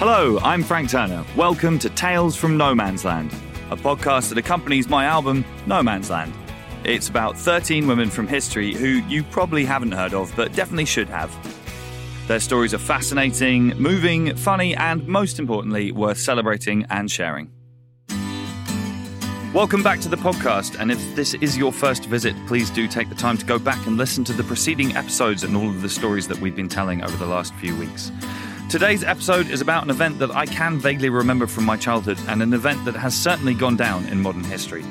Hello, I'm Frank Turner. Welcome to Tales from No Man's Land, a podcast that accompanies my album No Man's Land. It's about 13 women from history who you probably haven't heard of, but definitely should have. Their stories are fascinating, moving, funny, and most importantly, worth celebrating and sharing. Welcome back to the podcast, and if this is your first visit, please do take the time to go back and listen to the preceding episodes and all of the stories that we've been telling over the last few weeks. Today's episode is about an event that I can vaguely remember from my childhood and an event that has certainly gone down in modern history.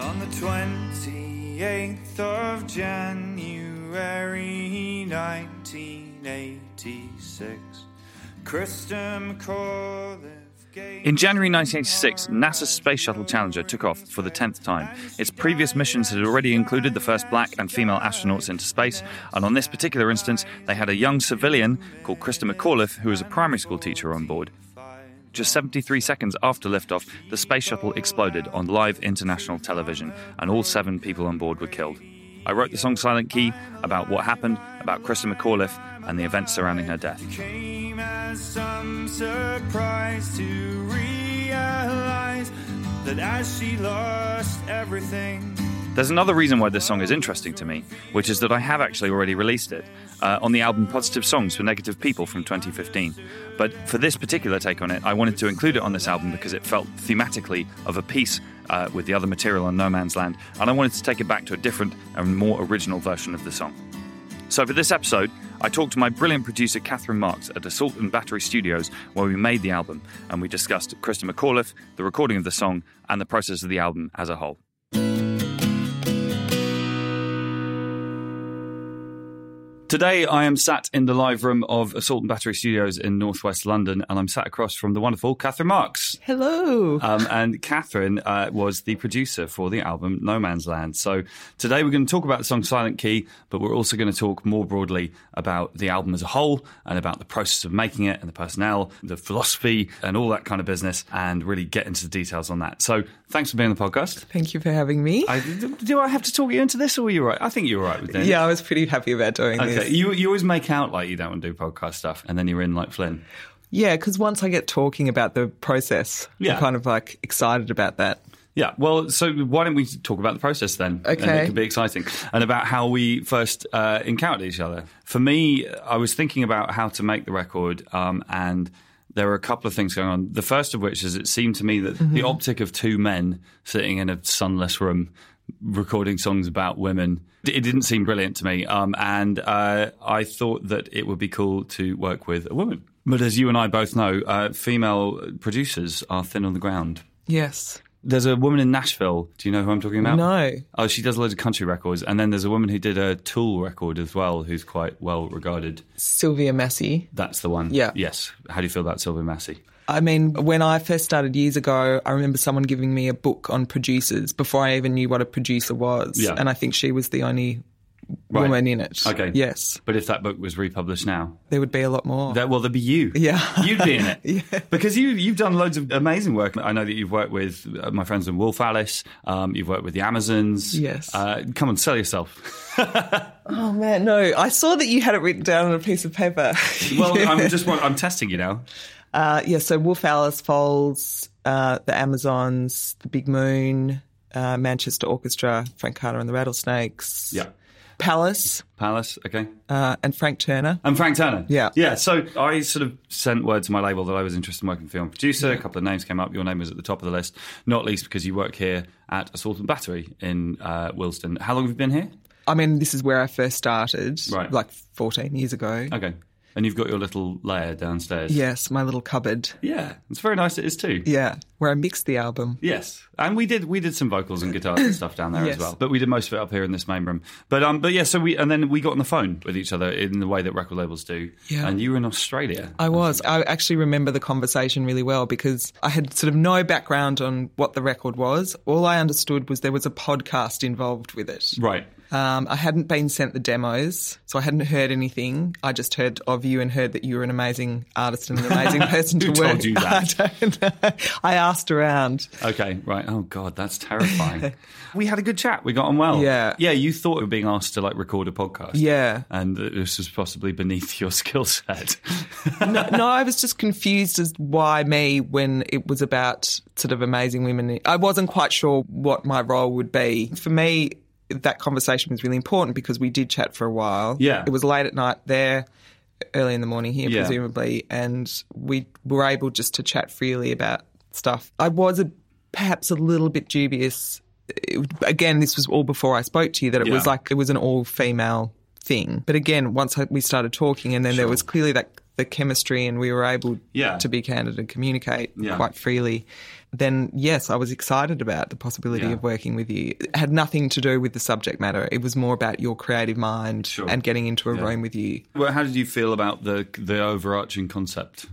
On the 28th of January 1986, Christa McAuliffe gave In January 1986, NASA's Space Shuttle Challenger took off for the 10th time. Its previous missions had already included the first black and female astronauts into space, and on this particular instance, they had a young civilian called Christa McAuliffe, who was a primary school teacher on board. Just 73 seconds after liftoff, the space shuttle exploded on live international television, and all seven people on board were killed. I wrote the song Silent Key about what happened, about Christa McAuliffe, and the events surrounding her death. Some surprise to realize that as she lost everything, There's another reason why this song is interesting to me, which is that I have actually already released it uh, on the album Positive Songs for Negative People from 2015. But for this particular take on it, I wanted to include it on this album because it felt thematically of a piece uh, with the other material on No Man's Land, and I wanted to take it back to a different and more original version of the song. So for this episode, I talked to my brilliant producer Catherine Marks at Assault and Battery Studios, where we made the album, and we discussed Christa McAuliffe, the recording of the song, and the process of the album as a whole. Today, I am sat in the live room of Assault and Battery Studios in northwest London, and I'm sat across from the wonderful Catherine Marks. Hello. Um, and Catherine uh, was the producer for the album No Man's Land. So today we're going to talk about the song Silent Key, but we're also going to talk more broadly about the album as a whole and about the process of making it and the personnel, the philosophy, and all that kind of business, and really get into the details on that. So thanks for being on the podcast. Thank you for having me. I, do I have to talk you into this, or were you right? I think you were right with it. yeah, I was pretty happy about doing Okay, this. You you always make out like you don't want to do podcast stuff, and then you're in like Flynn. Yeah, because once I get talking about the process, Yeah. I'm kind of like excited about that. Yeah, well, so why don't we talk about the process then? And Okay. it could be exciting. And about how we first uh, encountered each other. For me, I was thinking about how to make the record, um, and there were a couple of things going on. The first of which is it seemed to me that the optic of two men sitting in a sunless room recording songs about women. It didn't seem brilliant to me, um, and uh, I thought that it would be cool to work with a woman. But as you and I both know, uh, female producers are thin on the ground. Yes. There's a woman in Nashville. Do you know who I'm talking about? No. Oh, she does loads of country records, and then there's a woman who did a Tool record as well, who's quite well regarded. Sylvia Massy. That's the one. Yeah. Yes. How do you feel about Sylvia Massy? I mean, when I first started years ago, I remember someone giving me a book on producers before I even knew what a producer was. Yeah. And I think she was the only Right. woman in it. Okay. Yes. But if that book was republished now, There would be a lot more. that well, there'd be you. Yeah. You'd be in it. Yeah. Because you you've done loads of amazing work. I know that you've worked with uh, my friends in Wolf Alice. Um, you've worked with the Amazons. Yes. Uh, come on, sell yourself. oh, man. No, I saw that you had it written down on a piece of paper. well, I'm just I'm testing you now. Uh, yeah, so Wolf Alice Falls, uh, the Amazons, the Big Moon, uh, Manchester Orchestra, Frank Carter and the Rattlesnakes, Yeah. Palace, Palace. Okay. uh, and Frank Turner. And Frank Turner. Yeah. Yeah. So I sort of sent word to my label that I was interested in working with film producer. A couple of names came up. Your name was at the top of the list, not least because you work here at Assault and Battery in uh, Willesden. How long have you been here? I mean, this is where I first started, Right. like 14 years ago. Okay. And you've got your little layer downstairs. Yes, my little cupboard. Yeah. It's very nice. It is too. Yeah, where I mixed the album. Yes, and we did we did some vocals and guitars and stuff down there Yes. as well. But we did most of it up here in this main room. But um, but yeah, so we and then we got on the phone with each other in the way that record labels do. Yeah. And you were in Australia. I was. I actually remember the conversation really well because I had sort of no background on what the record was. All I understood was there was a podcast involved with it. Right. Um, I hadn't been sent the demos, so I hadn't heard anything. I just heard of you and heard that you were an amazing artist and an amazing person to work. Who told you that? I. I asked around. Okay, right. Oh God, that's terrifying. we had a good chat. We got on well. Yeah. yeah. You thought you were being asked to like record a podcast. Yeah. and this was possibly beneath your skill set. no, no, I was just confused as why me when it was about sort of amazing women. I wasn't quite sure what my role would be. For me, that conversation was really important because we did chat for a while. Yeah. It was late at night there, early in the morning here, Yeah. presumably, and we were able just to chat freely about stuff. I was a, perhaps a little bit dubious. It- again, this was all before I spoke to you that it was like it was an all female thing. But again, once we started talking, and then there was clearly that the chemistry, and we were able Yeah. to be candid and communicate Yeah. quite freely. Then yes, I was excited about the possibility Yeah. of working with you. It had nothing to do with the subject matter. It was more about your creative mind Sure. and getting into a Yeah. room with you. well, how did you feel about the the overarching concept?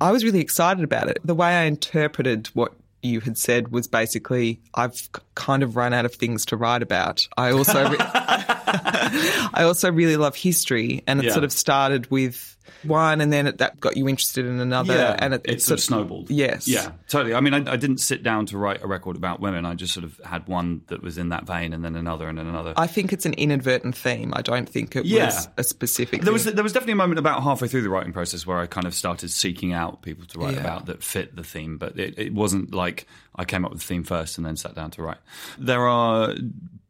I was really excited about it. The way I interpreted what you had said was basically I've kind of run out of things to write about. I also re- I also really love history and it Yeah. sort of started with one and then it, that got you interested in another and it, it sort of snowballed. Yes. Yeah, totally. I mean, I, I didn't sit down to write a record about women. I just sort of had one that was in that vein, and then another, and then another. I think it's an inadvertent theme. I don't think it Yeah. was a specific There was there was definitely a moment about halfway through the writing process where I kind of started seeking out people to write Yeah. about that fit the theme, but it, it wasn't like I came up with the theme first and then sat down to write. There are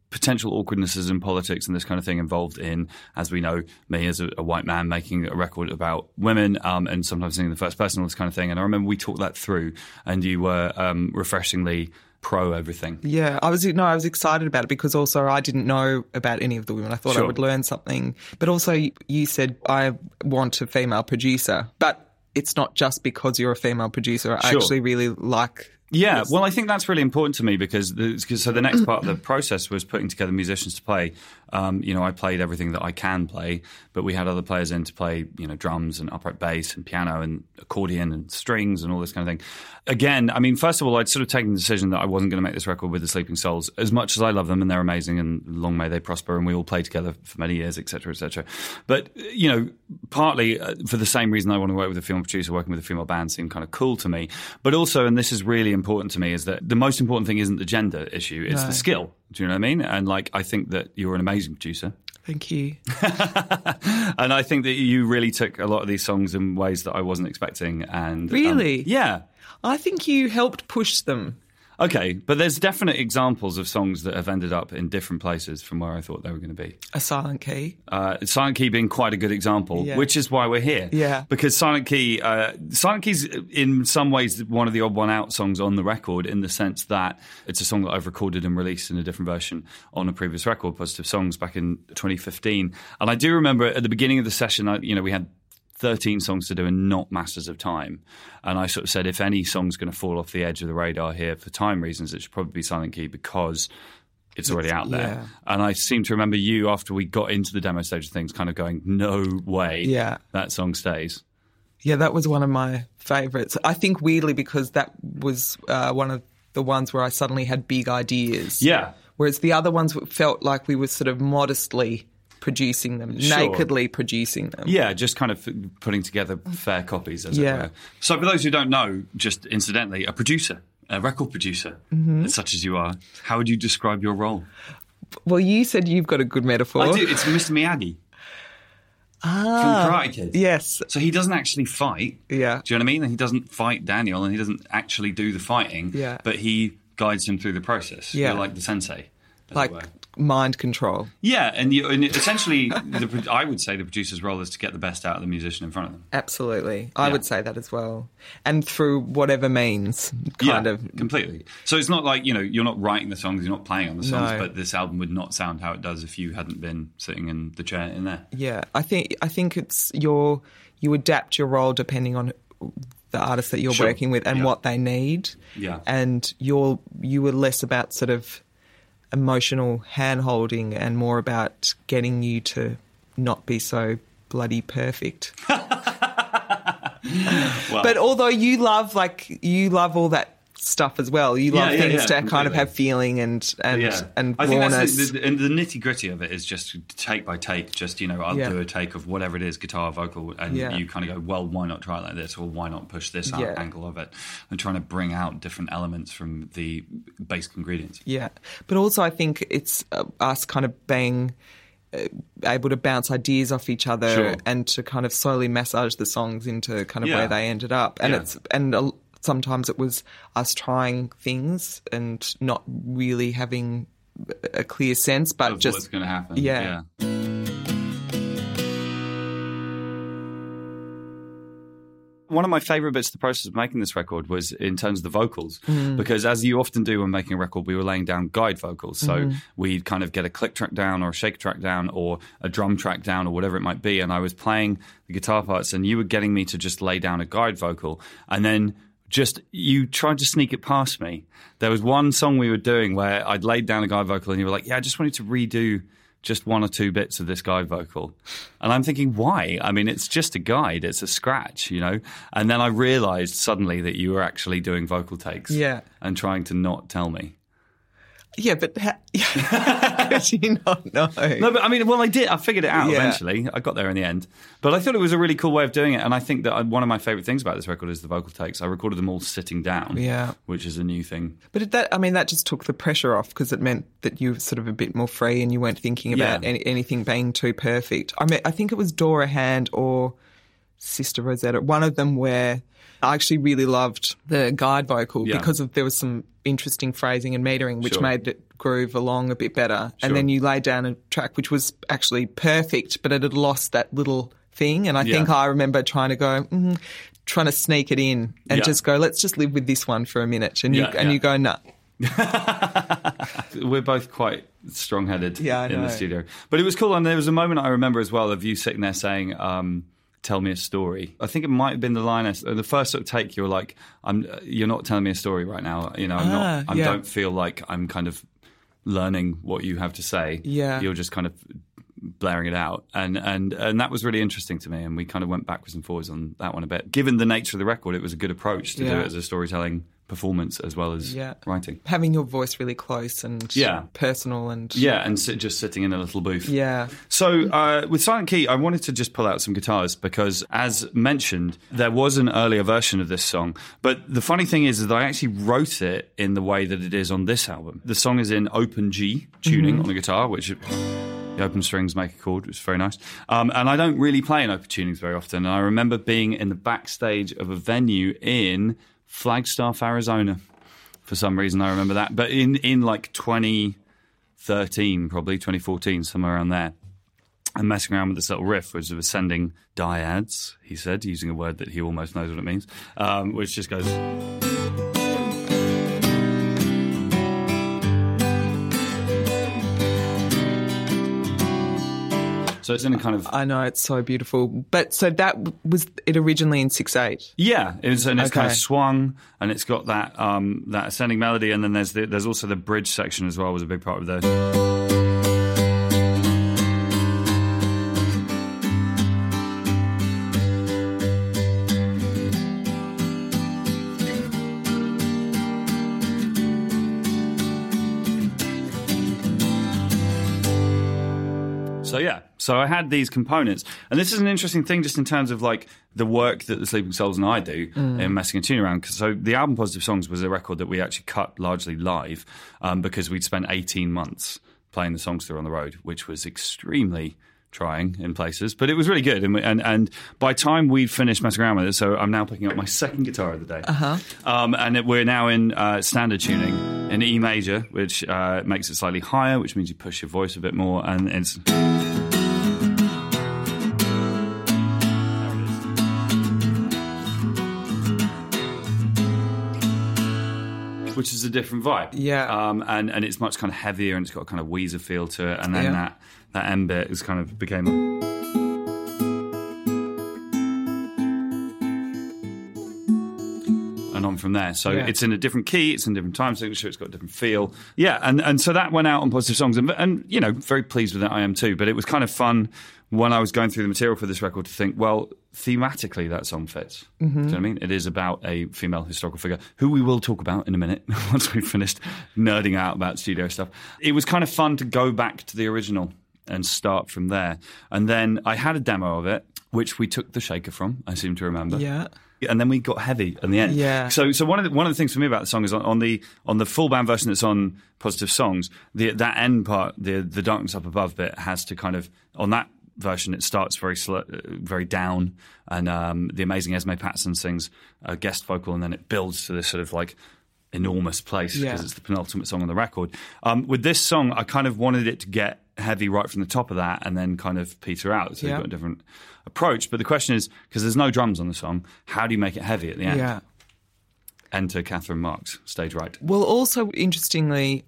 potential awkwardnesses in politics and this kind of thing involved in, as we know, me as a, a white man making a record about women um, and sometimes singing the first person, all this kind of thing. And I remember we talked that through, and you were um, refreshingly pro everything. Yeah, I was no, I was excited about it because also I didn't know about any of the women. I thought I would learn something. But also you said I want a female producer, but it's not just because you're a female producer. I Sure. actually really like Yeah, well, I think that's really important to me because the, so the next part of the process was putting together musicians to play. Um, you know, I played everything that I can play, but we had other players in to play, you know, drums and upright bass and piano and accordion and strings and all this kind of thing. Again, I mean, first of all, I'd sort of taken the decision that I wasn't going to make this record with the Sleeping Souls, as much as I love them and they're amazing and long may they prosper and we all play together for many years, etc., etc. But you know, partly uh, for the same reason I want to work with a female producer, working with a female band seemed kind of cool to me. But also, and this is really important to me, is that the most important thing isn't the gender issue; it's the skill. Do you know what I mean? And like, I think that you're an amazing producer. thank you. and I think that you really took a lot of these songs in ways that I wasn't expecting. And um, Really? yeah. I think you helped push them. Okay, but there's definite examples of songs that have ended up in different places from where I thought they were going to be. A silent key. Uh, Silent Key being quite a good example, Yeah. which is why we're here. Yeah. because Silent Key, uh, Silent Key's in some ways one of the odd one out songs on the record, in the sense that it's a song that I've recorded and released in a different version on a previous record, Positive Songs, back in 2015. And I do remember at the beginning of the session, I, you know, we had 13 songs to do and not masses of time. And I sort of said, if any song's going to fall off the edge of the radar here for time reasons, it should probably be Silent Key because it's already out there. yeah. And I seem to remember you after we got into the demo stage of things kind of going, no way Yeah. that song stays. Yeah, that was one of my favorites. I think weirdly because that was uh, one of the ones where I suddenly had big ideas. Yeah. Whereas the other ones felt like we were sort of modestly producing them, Sure. nakedly producing them. Yeah, just kind of putting together fair copies, as Yeah. it were. So, for those who don't know, just incidentally, a producer, a record producer, Mm-hmm. such as you are, how would you describe your role? Well, you said you've got a good metaphor. I do. It's Mr. Miyagi Ah, from Karate Kid. yes. So he doesn't actually fight. Yeah. Do you know what I mean? He doesn't fight Daniel, and he doesn't actually do the fighting. Yeah. But he guides him through the process. Yeah. You're like the sensei. Like. Mind control. Yeah, and, you, and essentially, the, I would say the producer's role is to get the best out of the musician in front of them. Absolutely. I Yeah. would say that as well. And through whatever means, kind yeah, of. completely. So it's not like you know you're not writing the songs, you're not playing on the songs, No. but this album would not sound how it does if you hadn't been sitting in the chair in there. Yeah. I think I think it's your you adapt your role depending on the artist that you're Sure. working with and Yeah. what they need. Yeah. And you're you were less about sort of emotional hand holding and more about getting you to not be so bloody perfect. Well, But although you love like you love all that stuff as well. You love Yeah, yeah, things yeah, to kind of have feeling and and and I think rawness. the, and the nitty gritty of it is just take by take. Just you know, I'll do a take of whatever it is, guitar, vocal, and you kind of go, well, why not try it like this, or why not push this angle of it, and trying to bring out different elements from the basic ingredients. Yeah, but also I think it's uh, us kind of being uh, able to bounce ideas off each other Sure. and to kind of slowly massage the songs into kind of Yeah. where they ended up. And Yeah. it's and sometimes it was us trying things and not really having a clear sense, but Of just what's going to happen? yeah. One of my favorite bits of the process of making this record was in terms of the vocals, Mm. because as you often do when making a record, we were laying down guide vocals. So Mm-hmm. we'd kind of get a click track down or a shake track down or a drum track down or whatever it might be. And I was playing the guitar parts and you were getting me to just lay down a guide vocal. And then just you tried to sneak it past me. There was one song we were doing where I'd laid down a guide vocal and you were like, yeah, I just wanted to redo just one or two bits of this guide vocal. And I'm thinking, why? I mean, it's just a guide, it's a scratch, you know? And then I realized suddenly that you were actually doing vocal takes Yeah. and trying to not tell me. Yeah, but ha- could you not know? No, but I mean, well, I did. I figured it out Yeah. eventually. I got there in the end. But I thought it was a really cool way of doing it. And I think that I, one of my favorite things about this record is the vocal takes. I recorded them all sitting down, Yeah. which is a new thing. But that, I mean, that just took the pressure off because it meant that you were sort of a bit more free and you weren't thinking about Yeah. any, anything being too perfect. I mean, I think it was Dora Hand or Sister Rosetta, one of them where I actually really loved the guide vocal Yeah. because of there was some interesting phrasing and metering which Sure. made it groove along a bit better. Sure. And then you laid down a track which was actually perfect, but it had lost that little thing. And I Yeah. think I remember trying to go, mm, trying to sneak it in and Yeah. just go, let's just live with this one for a minute. And you and you go, no. We're both quite strong headed Yeah, in the studio. But it was cool. And there was a moment I remember as well of you sitting there saying, um, Tell me a story. I think it might have been the line. The first sort of take, you were like, "I'm. You're not telling me a story right now. You know, I'm Ah, not. I yeah. don't feel like I'm kind of learning what you have to say. Yeah. you're just kind of blaring it out, and and and that was really interesting to me. And we kind of went backwards and forwards on that one a bit. Given the nature of the record, it was a good approach to do it as a storytelling performance as well as Yeah. writing. Having your voice really close and Yeah. personal and Yeah, and sit, just sitting in a little booth. yeah. So uh, with Silent Key, I wanted to just pull out some guitars because, as mentioned, there was an earlier version of this song. But the funny thing is that I actually wrote it in the way that it is on this album. The song is in open G tuning on the guitar, which the open strings make a chord, which is very nice. Um, and I don't really play in open tunings very often. And I remember being in the backstage of a venue in Flagstaff, Arizona. For some reason, I remember that. But in in like 2013, probably 2014, somewhere around there and messing around with this little riff, which was sending dyads, he said, using a word that he almost knows what it means, um, which just goes. So it's in a kind of I know it's so beautiful. But so that was it originally in six eight. yeah, it's and it's kind of swung, and it's got that um, that ascending melody, and then there's the, there's also the bridge section as well was a big part of the. So I had these components, and this is an interesting thing, just in terms of like the work that the Sleeping Souls and I do in messing a tune around. So the album Positive Songs was a record that we actually cut largely live um, because we'd spent eighteen months playing the songs through on the road, which was extremely trying in places, but it was really good. And we- and, and by time we'd finished messing around with it, so I'm now picking up my second guitar of the day, uh-huh. um, and it, we're now in uh, standard tuning in E major, which uh, makes it slightly higher, which means you push your voice a bit more, and it's. Which is a different vibe, Yeah. um, and and it's much kind of heavier, and it's got a kind of Weezer feel to it, and then Yeah. that that end bit is kind of became. And on from there. So Yeah. it's in a different key, it's in a different time signature, it's got a different feel. Yeah, and, and so that went out on Positive Songs, and, and you know, very pleased with it. I am too. But it was kind of fun when I was going through the material for this record to think, well, thematically that song fits. Mm-hmm. Do you know what I mean? It is about a female historical figure who we will talk about in a minute once we've finished nerding out about studio stuff. It was kind of fun to go back to the original and start from there. And then I had a demo of it, which we took the shaker from. I seem to remember. Yeah. And then we got heavy in the end. Yeah. So, so one of the, one of the things for me about the song is on, on the on the full band version that's on Positive Songs, the that end part, the the darkness up above bit has to kind of on that version it starts very slow, uh, very down, and um, the amazing Esme Patterson sings a guest vocal, and then it builds to this sort of like enormous place because Yeah. it's the penultimate song on the record. Um, with this song, I kind of wanted it to get heavy right from the top of that, and then kind of peter out. So Yeah. you've got a different approach. But the question is, because there's no drums on the song, how do you make it heavy at the end? Yeah. Enter Catherine Marks, stage right. Well, also interestingly,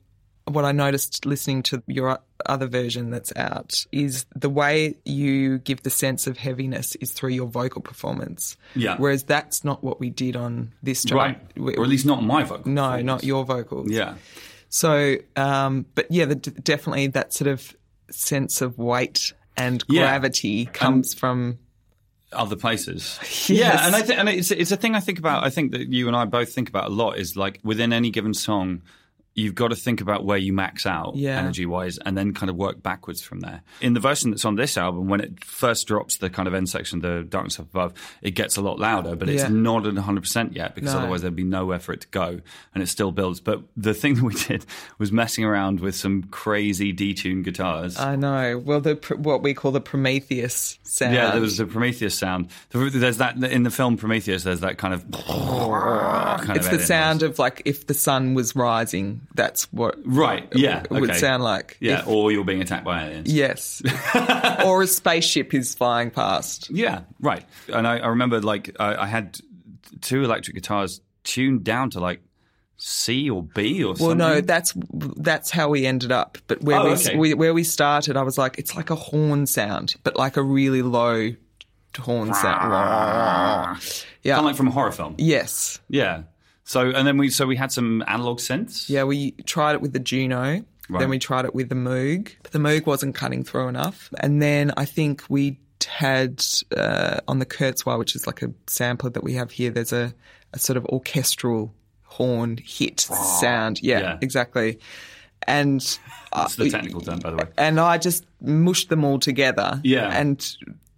what I noticed listening to your other version that's out is the way you give the sense of heaviness is through your vocal performance. Yeah. Whereas that's not what we did on this track. Right. Or at least not my vocal. no, not your vocals. Yeah. So, um, but yeah, the, definitely that sort of sense of weight and Yeah. gravity comes from. Other places. Yes. Yeah, and I think, and it's it's a thing I think about. I think that you and I both think about a lot. Is like within any given song, you've got to think about where you max out Yeah. energy wise, and then kind of work backwards from there. In the version that's on this album, when it first drops the kind of end section, the darkness up above, it gets a lot louder, but it's Yeah. not at 100 percent yet because No. otherwise there'd be nowhere for it to go, and it still builds. But the thing that we did was messing around with some crazy detuned guitars. I know. Well, the what we call the Prometheus sound. Yeah, there was the Prometheus sound. There's that in the film Prometheus. There's that kind of. kind It's of the sound noise. of like if the sun was rising. That's what right. Yeah, it would okay. sound like. Yeah, If- or you're being attacked by aliens. yes. or a spaceship is flying past. Yeah, right. And I, I remember like I, I had two electric guitars tuned down to like C or B or Well, something. no, that's that's how we ended up. But where Oh, we, okay. we where we started, I was like, it's like a horn sound, but like a really low horn sound. Yeah. kind of like from a horror film. yes. Yeah. So and then we so we had some analog synths. Yeah, we tried it with the Juno. Right. Then we tried it with the Moog. But the Moog wasn't cutting through enough. And then I think we had uh, on the Kurzweil, which is like a sampler that we have here, there's a, a sort of orchestral horn hit sound. Yeah, Yeah. exactly. And That's the technical term, by the way. and I just mushed them all together. Yeah. And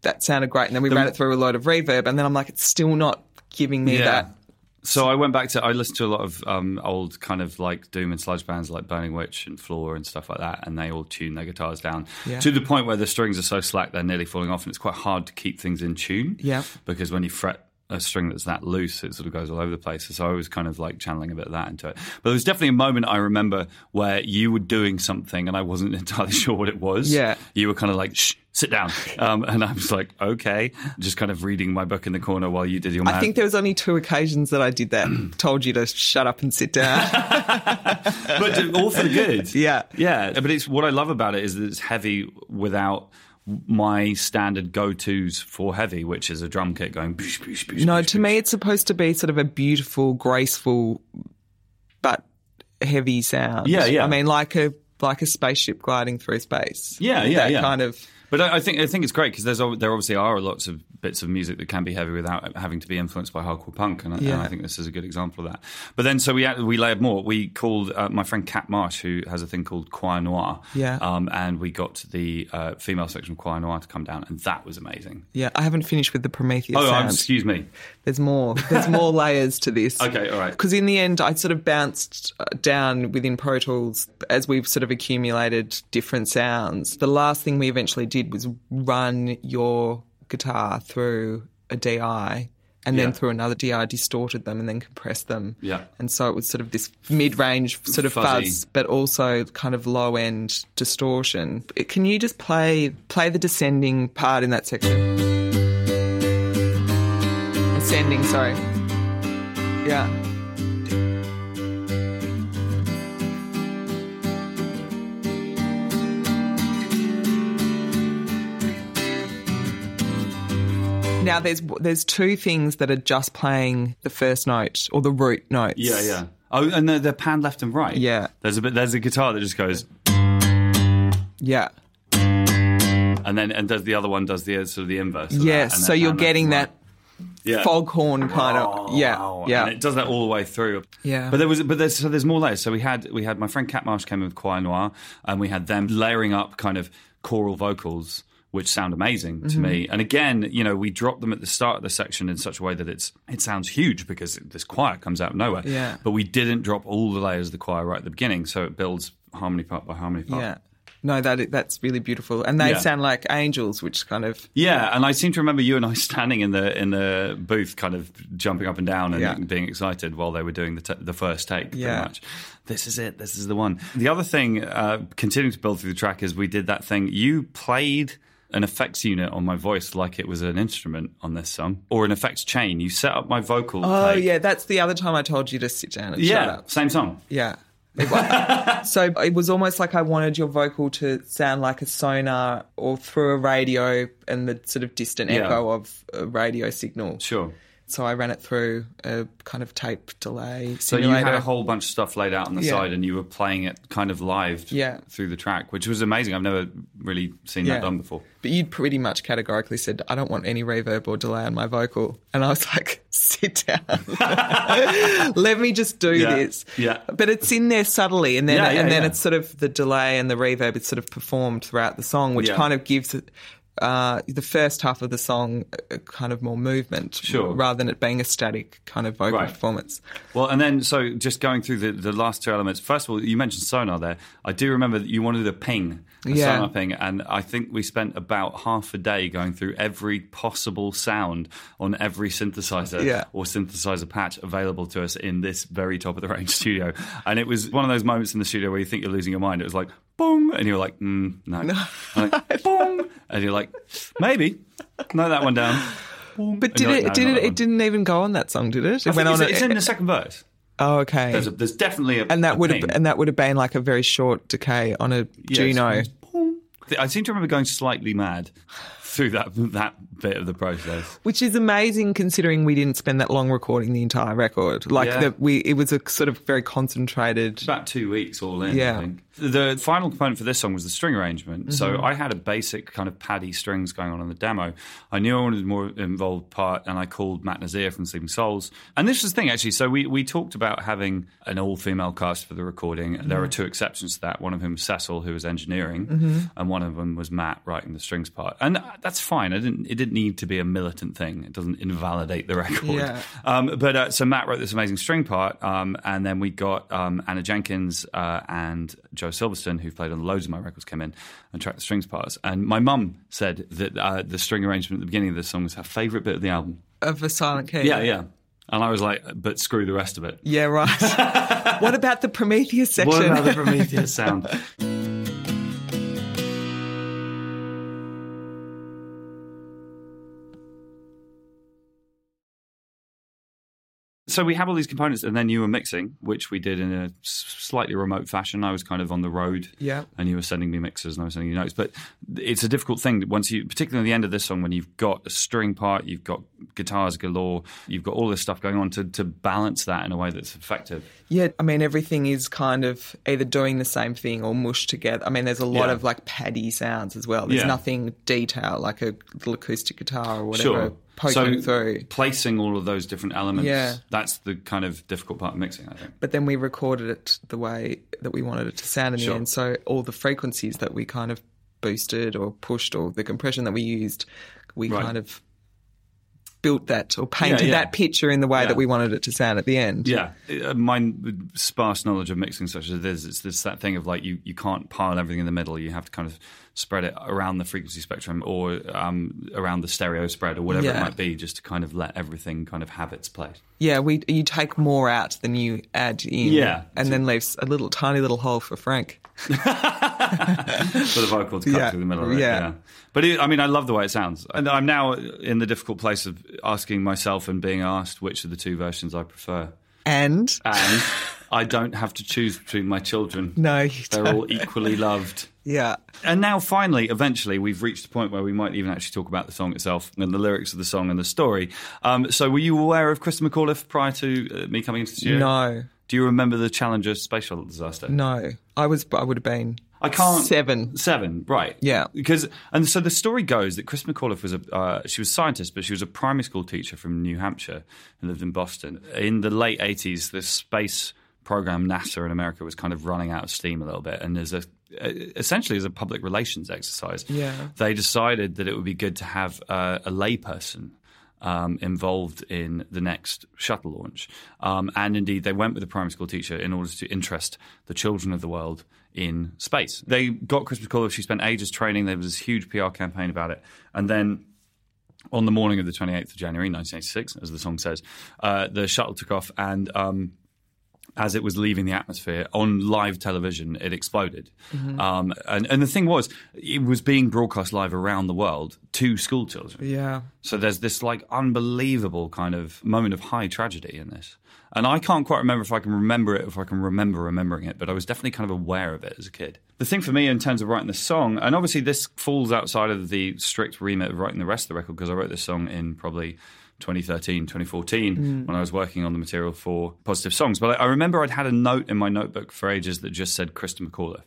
that sounded great. And then we ran it through a load of reverb. And then I'm like, it's still not giving me Yeah. that. So I went back to I listened to a lot of um, old kind of like doom and sludge bands like Burning Witch and Floor and stuff like that, and they all tune their guitars down Yeah. to the point where the strings are so slack they're nearly falling off, and it's quite hard to keep things in tune. Yeah. because when you fret a string that's that loose, it sort of goes all over the place. So I was kind of like channeling a bit of that into it. But there was definitely a moment I remember where you were doing something and I wasn't entirely sure what it was. Yeah. you were kind of like shh. Sit down, um, and I was like, okay, just kind of reading my book in the corner while you did your. I think there was only two occasions that I did that. Told you to shut up and sit down. but all for the good. Yeah. yeah. But it's what I love about it is that it's heavy without my standard go-tos for heavy, which is a drum kit going. Boosh, boosh, boosh, no, to me, it's supposed to be sort of a beautiful, graceful, but heavy sound. Yeah, yeah. I mean, like a like a spaceship gliding through space. Yeah, yeah, that yeah. Kind of. But I, I think I think it's great because there's there obviously are lots of bits of music that can be heavy without having to be influenced by hardcore punk, and, I- and I think this is a good example of that. But then so we had, we layered more. We called uh, my friend Kat Marsh, who has a thing called Choir Noir, Yeah. um, and we got the uh, female section of Choir Noir to come down, and that was amazing. Yeah, I haven't finished with the Prometheus Oh, um, excuse me. There's more. There's more layers to this. Okay, all right. Because in the end, I sort of bounced uh, down within Pro Tools as we've sort of accumulated different sounds. The last thing we eventually did was run your guitar through a DI and then through another DI, distorted them and then compressed them. Yeah. And so it was sort of this mid range sort of Fuzzy. fuzz, but also kind of low end distortion. Can you just play play the descending part in that section? Ascending, sorry. Yeah. Now there's there's two things that are just playing the first note or the root notes. Yeah, yeah. Oh, and they're, they're panned left and right. Yeah. There's a bit. There's a guitar that just goes, Yeah. and then and does the other one does the uh, sort of the inverse. Of Yes. and So you're getting that right. yeah. foghorn kind of. Yeah. Wow. Yeah. And it does that all the way through. Yeah. But there was, but there's, so there's more layers. So we had, we had my friend Kat Marsh came in with Choir Noir, and we had them layering up kind of choral vocals, which sound amazing to Mm-hmm. me. And again, you know, we dropped them at the start of the section in such a way that it's, it sounds huge because this choir comes out of nowhere. Yeah. But we didn't drop all the layers of the choir right at the beginning, so it builds harmony part by harmony part. Yeah. No, that that's really beautiful, and they Yeah. sound like angels, which kind of Yeah, and I seem to remember you and I standing in the in the booth, kind of jumping up and down and Yeah. being excited while they were doing the t- the first take. Pretty Yeah. much, this is it. This is the one. The other thing, uh, continuing to build through the track, is we did that thing. You played an effects unit on my voice like it was an instrument on this song, or an effects chain. You set up my vocal. Oh take. yeah, that's the other time I told you to sit down and shut yeah, up. same song. Yeah. It so it was almost like I wanted your vocal to sound like a sonar or through a radio and the sort of distant Yeah. echo of a radio signal. Sure. So I ran it through a kind of tape delay So you had a whole bunch of stuff laid out on the Yeah. side, and you were playing it kind of live Yeah. through the track, which was amazing. I've never really seen Yeah. that done before. But you'd pretty much categorically said, I don't want any reverb or delay on my vocal. And I was like, sit down. Let me just do this. Yeah. But it's in there subtly. And then, and then it's sort of the delay and the reverb, it's sort of performed throughout the song, which kind of gives it. Uh, the first half of the song, a kind of more movement, Sure. rather than it being a static kind of vocal Right. performance. Well, and then so just going through the, the last two elements. First of all, you mentioned sonar there. I do remember that you wanted a ping, a Yeah. sonar ping, and I think we spent about half a day going through every possible sound on every synthesizer Yeah. or synthesizer patch available to us in this very top of the range studio. And it was one of those moments in the studio where you think you're losing your mind. It was like boom, and you're like, mm, no, I'm like, boom, and you're like, maybe, note that one down. Boom. But And did it? like, no, did not it? It didn't even go on that song, did it? It went on. it's, it's in the second verse. oh, okay. There's, a, there's definitely a and that a would have and that would have been like a very short decay on a Yes. Juno. I seem to remember going slightly mad through that that bit of the process. Which is amazing considering we didn't spend that long recording the entire record. Like Yeah. that we it was a sort of very concentrated About two weeks all in. Yeah. The final component for this song was the string arrangement. So Mm-hmm. I had a basic kind of paddy strings going on in the demo. I knew I wanted a more involved part, and I called Matt Nasir from Sleeping Souls. And this was the thing actually. So we we talked about having an all female cast for the recording. There Mm-hmm. were two exceptions to that. One of whom was Cecil, who was engineering, and one of them was Matt writing the strings part. And that's fine. I didn't. It didn't need to be a militant thing. It doesn't invalidate the record. Yeah. Um, but uh, so Matt wrote this amazing string part, um, and then we got um, Anna Jenkins uh, and Joe Silverstone, who played on loads of my records, came in and tracked the strings parts. And my mum said that uh, the string arrangement at the beginning of this song was her favourite bit of the album. of a silent key. Yeah, yeah. And I was like, but screw the rest of it. Yeah, right. what about the Prometheus section? What about the Prometheus sound? So we have all these components, and then you were mixing, which we did in a slightly remote fashion. I was kind of on the road, Yeah. and you were sending me mixes, and I was sending you notes. But it's a difficult thing once you, particularly at the end of this song, when you've got a string part, you've got guitars galore, you've got all this stuff going on to to balance that in a way that's effective. Yeah, I mean everything is kind of either doing the same thing or mushed together. I mean, there's a lot Yeah. of like paddy sounds as well. There's Yeah. nothing detail like a little acoustic guitar or whatever Sure. Poking so through. placing all of those different elements, Yeah. that's the kind of difficult part of mixing, I think. But then we recorded it the way that we wanted it to sound in Sure. the end. So all the frequencies that we kind of boosted or pushed or the compression that we used, we Right. kind of built that or painted yeah. that picture in the way Yeah. that we wanted it to sound at the end. Yeah, Uh, my sparse knowledge of mixing such as this, it's this that thing of like you, you can't pile everything in the middle. You have to kind of spread it around the frequency spectrum or um, around the stereo spread or whatever it might be, just to kind of let everything kind of have its place. Yeah, we you take more out than you add in. Yeah. And then leaves a little tiny little hole for Frank. for the vocal to cut Yeah, through the middle of it. yeah. Yeah. But it, I mean, I love the way it sounds. And I'm now in the difficult place of asking myself and being asked which of the two versions I prefer. And And I don't have to choose between my children. No, you They're don't. all equally loved. Yeah. And now, finally, eventually, we've reached a point where we might even actually talk about the song itself and the lyrics of the song and the story. Um, so, were you aware of Chris McAuliffe prior to uh, me coming into the studio? No, Do you remember the Challenger space shuttle disaster? no. I was. I would have been. I can't. Seven. Seven, right? Yeah. Because and so the story goes that Chris McAuliffe was a uh, she was a scientist, but she was a primary school teacher from New Hampshire and lived in Boston. In the late eighties, the space program NASA in America was kind of running out of steam a little bit, and as a essentially as a public relations exercise, Yeah. they decided that it would be good to have uh, a layperson um, involved in the next shuttle launch. Um, and indeed, they went with a primary school teacher in order to interest the children of the world in space. They got Chris McAuliffe. She spent ages training. There was this huge PR campaign about it. And then on the morning of the 28th of January 1986, as the song says, uh, the shuttle took off and. Um, as it was leaving the atmosphere on live television, it exploded. Um, and, and the thing was, it was being broadcast live around the world to school children. Yeah. So there's this like unbelievable kind of moment of high tragedy in this. And I can't quite remember if I can remember it, if I can remember remembering it, but I was definitely kind of aware of it as a kid. The thing for me in terms of writing the song, and obviously this falls outside of the strict remit of writing the rest of the record because I wrote this song in probably 2013, 2014 when I was working on the material for Positive Songs. But I I remember I'd had a note in my notebook for ages that just said Christa McAuliffe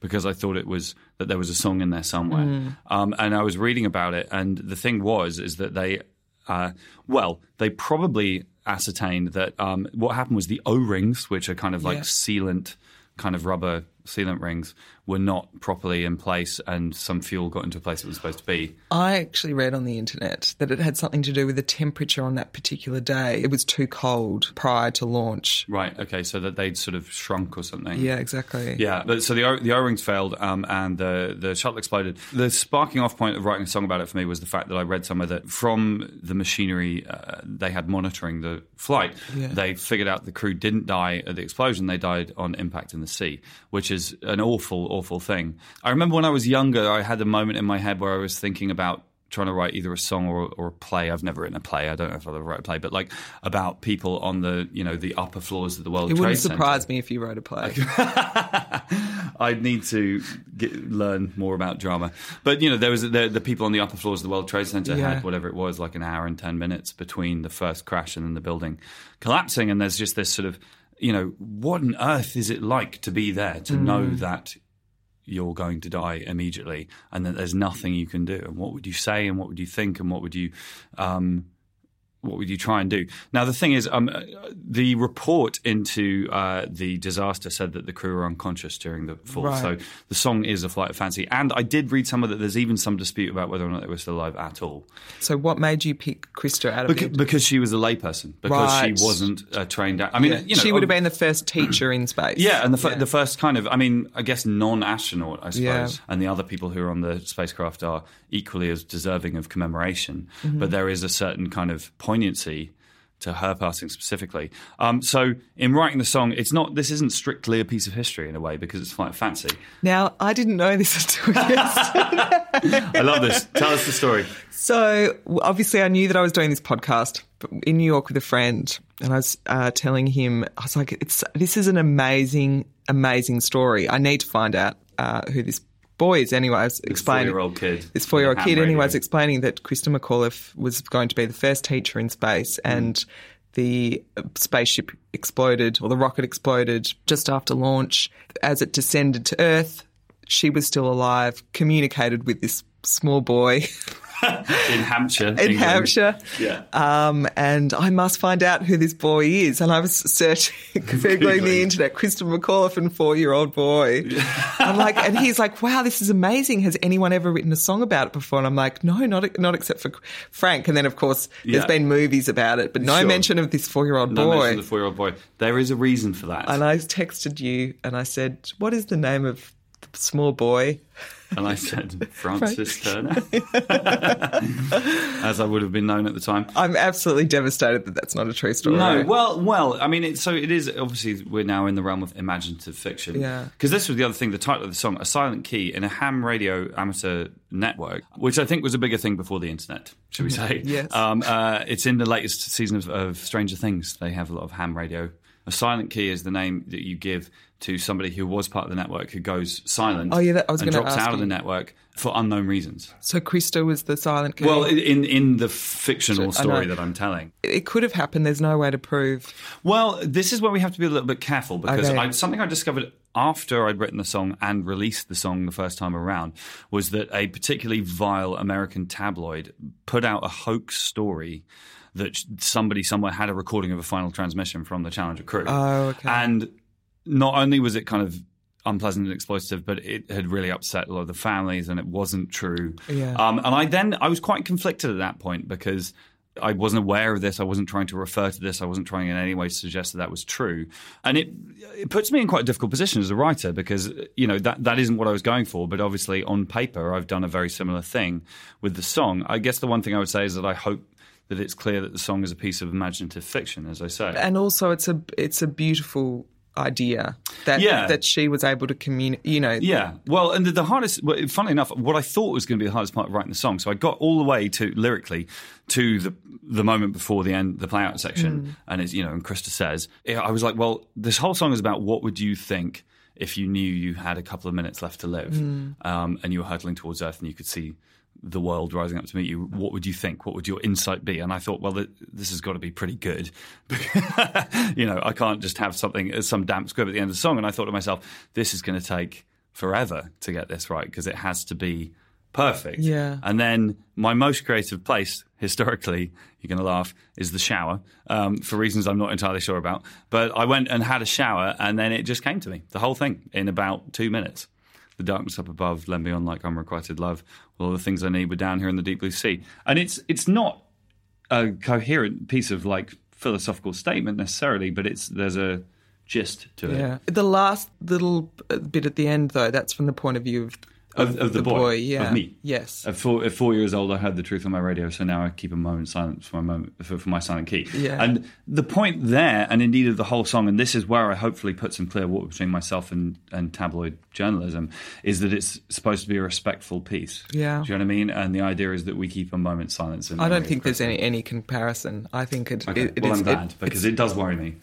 because I thought it was that there was a song in there somewhere. Um, and I was reading about it, and the thing was is that they, uh, well, they probably ascertained that um, what happened was the O rings, which are kind of like Yeah. sealant, kind of rubber sealant rings, were not properly in place, and some fuel got into a place it was supposed to be. I actually read on the internet that it had something to do with the temperature on that particular day. It was too cold prior to launch. Right. Okay. So that they'd sort of shrunk or something. Yeah, exactly. Yeah, but so the O- the O rings failed, um, and the the shuttle exploded. The sparking off point of writing a song about it for me was the fact that I read somewhere that from the machinery uh, they had monitoring the flight, Yeah. they figured out the crew didn't die at the explosion; they died on impact in the sea, which is an awful, awful thing. I remember when I was younger, I had a moment in my head where I was thinking about trying to write either a song or, or a play. I've never written a play. I don't know if I'll ever write a play, but like about people on the you know the upper floors of the World Trade Center. It Trade wouldn't Center. surprise me if you wrote a play. I'd need to get, learn more about drama. But you know, there was the, the people on the upper floors of the World Trade Center Yeah. had whatever it was, like an hour and ten minutes between the first crash and then the building collapsing, and there's just this sort of, you know, what on earth is it like to be there to know that you're going to die immediately and that there's nothing you can do? And what would you say and what would you think and what would you um, what would you try and do? Now, the thing is, um, uh, the report into uh, the disaster said that the crew were unconscious during the fall. Right. So the song is a flight of fancy. And I did read somewhere that there's even some dispute about whether or not they were still alive at all. So, what made you pick Christa out of Because, it? because she was a layperson, because Right. she wasn't uh, trained. I mean, Yeah. you know, she would have been the first teacher in space. Yeah, and the, fir- the first kind of, I mean, I guess non-astronaut, I suppose, Yeah. and the other people who are on the spacecraft are equally as deserving of commemoration. Mm-hmm. But there is a certain kind of poignancy to her passing specifically. Um, so in writing the song, it's not. This isn't strictly a piece of history in a way because it's quite fancy. Now, I didn't know this until yesterday. I love this. Tell us the story. So obviously, I knew that I was doing this podcast in New York with a friend, and I was uh, telling him, I was like, "It's this is an amazing, amazing story. I need to find out uh, who this boy is." Anyway, I was explaining four-year-old kid. This four-year-old kid. Anyway, I was explaining that Christa McAuliffe was going to be the first teacher in space, and the spaceship exploded, or the rocket exploded just after launch. As it descended to Earth, she was still alive. Communicated with this small boy. In Hampshire. in England. Hampshire. Yeah. Um, and I must find out who this boy is. And I was searching, googling the internet, Kristen McAuliffe and four-year-old boy. I'm like, and he's like, wow, this is amazing. Has anyone ever written a song about it before? And I'm like, no, not not except for Frank. And then of course, there's been movies about it, but no Sure. mention of this four-year-old boy. No mention of the four-year-old boy. There is a reason for that. and I texted you and I said, what is the name of the small boy? And I said, Francis Turner, as I would have been known at the time. I'm absolutely devastated that that's not a true story. No, well, well, I mean, it, so it is. Obviously, we're now in the realm of imaginative fiction. Yeah. Because this was the other thing. The title of the song, "A Silent Key," in a ham radio amateur network, which I think was a bigger thing before the internet. Should we say? Yes. Um, uh, it's in the latest season of, of Stranger Things. They have a lot of ham radio A silent key is the name that you give to somebody who was part of the network who goes silent. Oh, yeah, that- I was and drops out of the network for unknown reasons. So Christa was the silent key. Well, in in the fictional story that I'm telling. it could have happened. There's no way to prove. Well, this is where we have to be a little bit careful because Okay. I, something I discovered after I'd written the song and released the song the first time around was that a particularly vile American tabloid put out a hoax story that somebody somewhere had a recording of a final transmission from the Challenger crew. Oh, okay. And not only was it kind of unpleasant and exploitative, but it had really upset a lot of the families, and it wasn't true. Yeah. Um, and I then I was quite conflicted at that point because I wasn't aware of this. I wasn't trying to refer to this. I wasn't trying in any way to suggest that that was true. And it it puts me in quite a difficult position as a writer because you know that that isn't what I was going for. But obviously, on paper, I've done a very similar thing with the song. I guess the one thing I would say is that I hope. That it's clear that the song is a piece of imaginative fiction, as I say. and also it's a it's a beautiful idea that Yeah. that she was able to communicate. You know, Yeah. Well, and the, the hardest, well, funnily enough, what I thought was going to be the hardest part of writing the song. So I got all the way to lyrically to the the moment before the end, the play out section, and it's you know, and Christa says, I was like, well, this whole song is about what would you think if you knew you had a couple of minutes left to live, um, and you were hurtling towards Earth, and you could see the world rising up to meet you, what would you think? What would your insight be? And I thought, well, th- this has got to be pretty good. you know, I can't just have something, as some damp squib at the end of the song. And I thought to myself, this is going to take forever to get this right because it has to be perfect. Yeah. And then my most creative place, historically, you're going to laugh, is the shower um, for reasons I'm not entirely sure about. But I went and had a shower, and then it just came to me, the whole thing, in about two minutes. The darkness up above, lend me on like unrequited love. All the things I need were down here in the deep blue sea. And it's it's not a coherent piece of like philosophical statement necessarily, but it's there's a gist to it. yeah. The last little bit at the end, though, that's from the point of view of Of, of the, boy, yeah, of me. Yes. At four, at four years old, I heard the truth on my radio, so now I keep a moment silence for my moment for, for my silent key. Yeah. And the point there, and indeed of the whole song, and this is where I hopefully put some clear water between myself and, and tabloid journalism, is that it's supposed to be a respectful piece. Yeah. Do you know what I mean? And the idea is that we keep a moment silence. I don't think there's any any comparison. I think it. Okay. it, it well, is- I'm glad it- because it does worry me.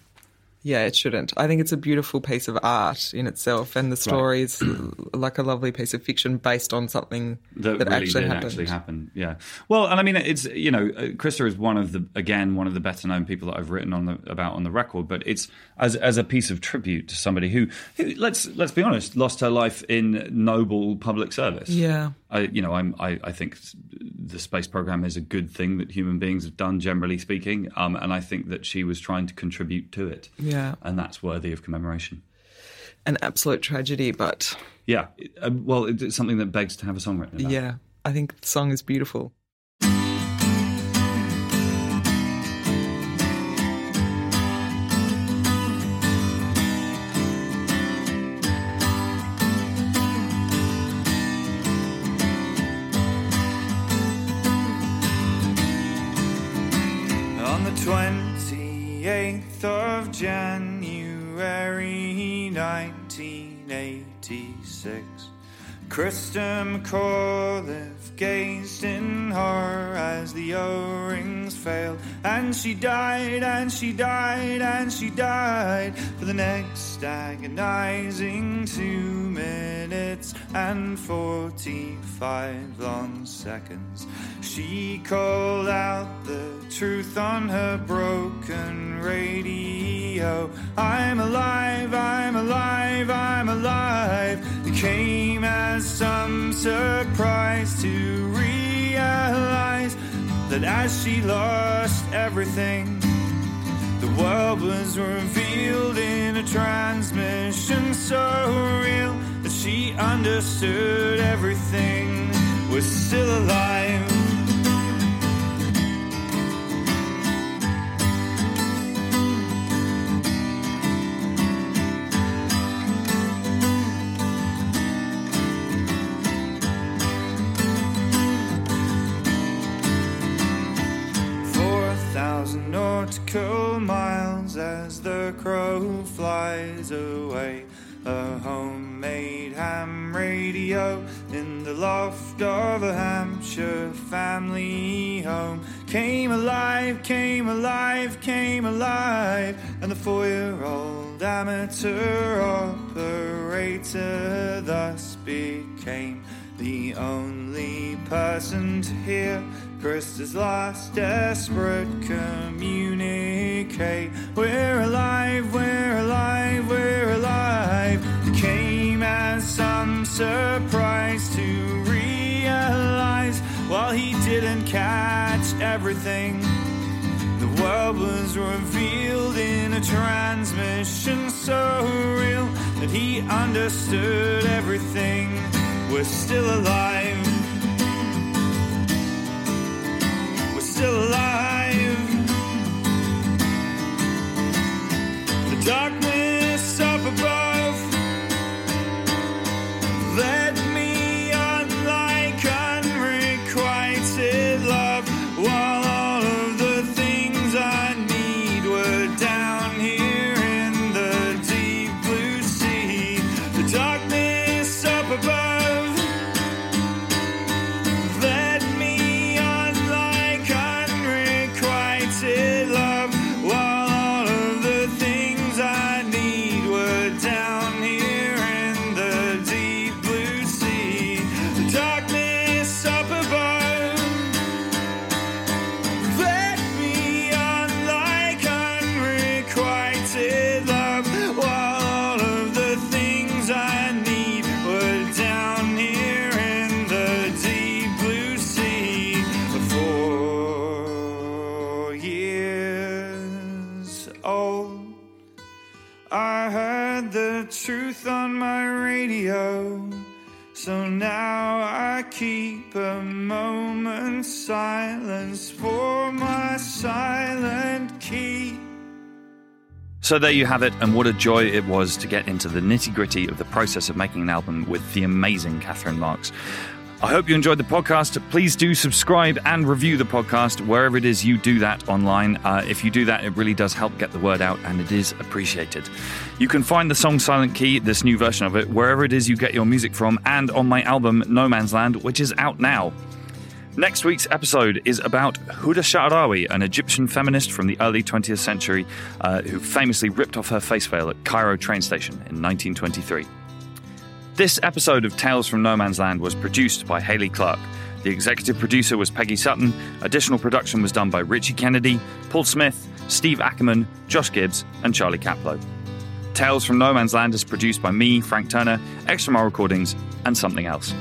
Yeah, it shouldn't. I think it's a beautiful piece of art in itself, and the story is like a lovely piece of fiction based on something that, that, really actually did happened. actually happen. Yeah. Well, and I mean, it's you know, uh, Christa is one of the again one of the better known people that I've written on the about on the record. But it's as as a piece of tribute to somebody who, who let's let's be honest, lost her life in noble public service. Yeah. I, you know, I'm, I, I think the space program is a good thing that human beings have done, generally speaking, um, and I think that she was trying to contribute to it. Yeah. And that's worthy of commemoration. An absolute tragedy, but Yeah, uh, well, it's something that begs to have a song written about. yeah, I think the song is beautiful. January 1986, Christa McAuliffe gazed in horror as the O rings failed, and she died, and she died, and she died for the next agonizing two minutes and 45 long seconds. She called out the truth on her broken radio. I'm alive, I'm alive, I'm alive. Came as some surprise to realize that as she lost everything, the world was revealed in a transmission so real that she understood everything was still alive. Nautical miles as the crow flies away. A homemade ham radio in the loft of a Hampshire family home. Came alive, came alive, came alive, and the four year old amateur operator thus became the only person to hear Christa's last desperate communicate. We're alive, we're alive, we're alive. It came as some surprise to realize while he didn't catch everything. The world was revealed in a transmission so real that he understood everything. We're still alive. Still alive. The darkness up above led So there you have it, and what a joy it was to get into the nitty gritty of the process of making an album with the amazing Catherine Marks. I hope you enjoyed the podcast. Please do subscribe and review the podcast wherever it is you do that online. Uh, if you do that, it really does help get the word out and it is appreciated. You can find the song Silent Key, this new version of it, wherever it is you get your music from and on my album No Man's Land, which is out now. Next week's episode is about Huda Sha'arawi, an Egyptian feminist from the early 20th century uh, who famously ripped off her face veil at Cairo train station in 1923. This episode of Tales from No Man's Land was produced by Haley Clark. The executive producer was Peggy Sutton. Additional production was done by Richie Kennedy, Paul Smith, Steve Ackerman, Josh Gibbs, and Charlie Caplow. Tales from No Man's Land is produced by me, Frank Turner, Extra Mile Recordings, and something else.